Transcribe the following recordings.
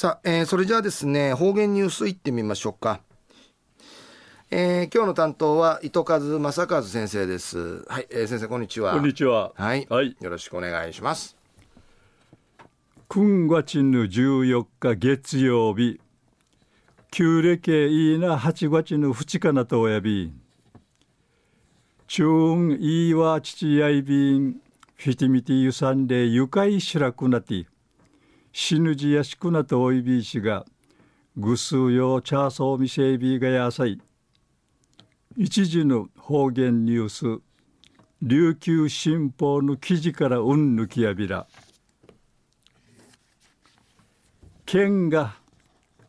さあ、えー、それじゃあですね方言ニュースいってみましょうかえー、今日の担当は糸数正和先生です。はい、えー、先生こんにちは。こんにちは。はい、はい、よろしくお願いします。9月の14日月曜日、旧暦いいな8月の2日なとおやび、中いいわ父やいびん、フィティミティユさんで愉快しらくなて、死ぬじやしくなとおいびいしが、ぐすうよチャーソーみせいびがやさい、一時の方言ニュース琉球新報の記事からうんぬきやびら。県が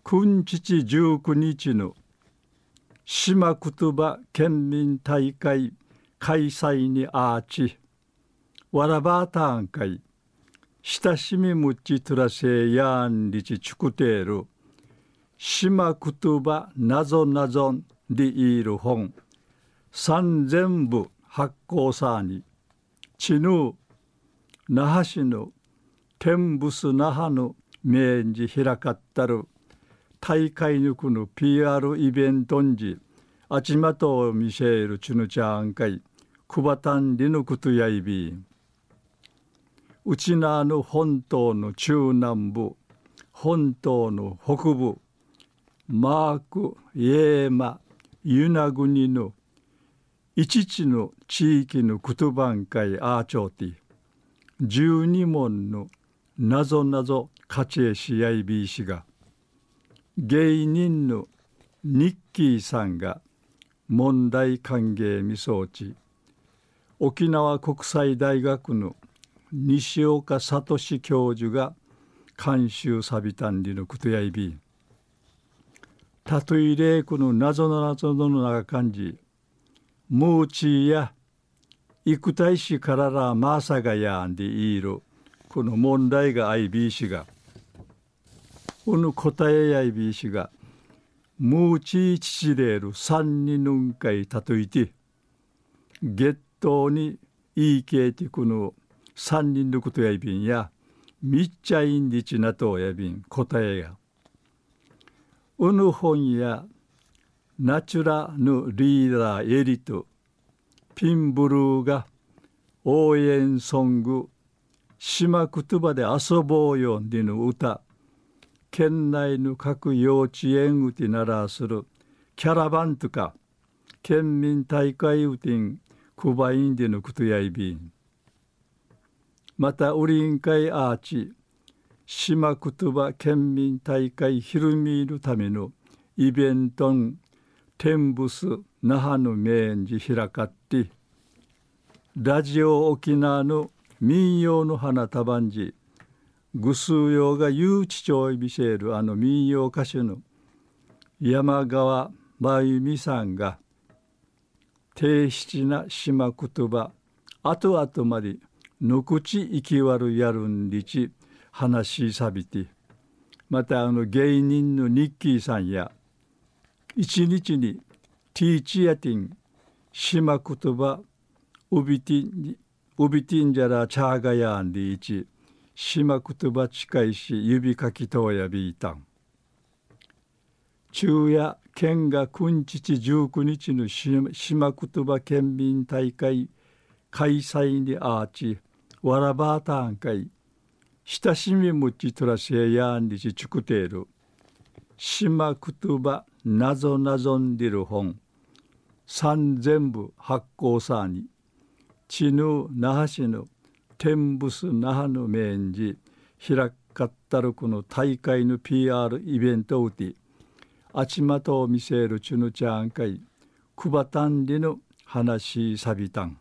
君父19日の島言葉県民大会開催にあーちわらばたんかい。親しみむちとらせやんりちちくてる。島言葉なぞなぞリイル本。三千部発行さに。ちぬ那覇市の天ブス那覇の明治開かったる。大会抜くの PR イベントんじ。あちまと見せるちぬちゃんかい。くばたんりぬくとやいびうちなの本島の中南部本島の北部マーク、イエーマ、ユナ国の一地の地域の言葉会アーチョーティ十二問のなぞなぞ勝ちえし合いびいしが芸人のニッキーさんが問題歓迎みそうち沖縄国際大学の西岡聡教授が監修さびたんりのことやいびたとえれいこの謎の謎の中感じムーチーや幾大使かららマーサガヤンでいるこの問題が IB 氏がこの答えやいびしがムーチーチチレール三人ぬんかいたといて月頭にいいけいてこの三人のことやいびんやみっちゃいんりちなとやびん答えやうぬ本やナチュラヌリーダーエリトピンブルーが応援ソング島言葉で遊ぼうよんでの歌県内の各幼稚園うてならするキャラバンとか県民大会うてんクバインでのことやいびん。またウリン会アーチ島言葉県民大会ひるみるためのイベントン天ブス那覇の名寺開かってラジオ沖縄の民謡の花束んじぐすうようが誘致町いびせるあの民謡歌手の山川真由美さんが低質な島言葉後々までのくち生き悪やるんりち話しさびて。またあの芸人のニッキーさんや一日にティーチヤティン島言葉ウビティンウビティンジャラチャーガヤンリーチ島言葉近いし指かきとやびいたん。昼夜県が君父19日の島言葉県民大会開催にあーちわらばーたんかい。親しみむちとらせやんりちちくている。島言葉なぞなぞんでる本。三千部発行さに。地ぬ那覇市の天ブス那覇の面寺開かったるこの大会の PR イベントうて。あちまとを見せるちぬちゃんかい。くばたんりの話さびたん。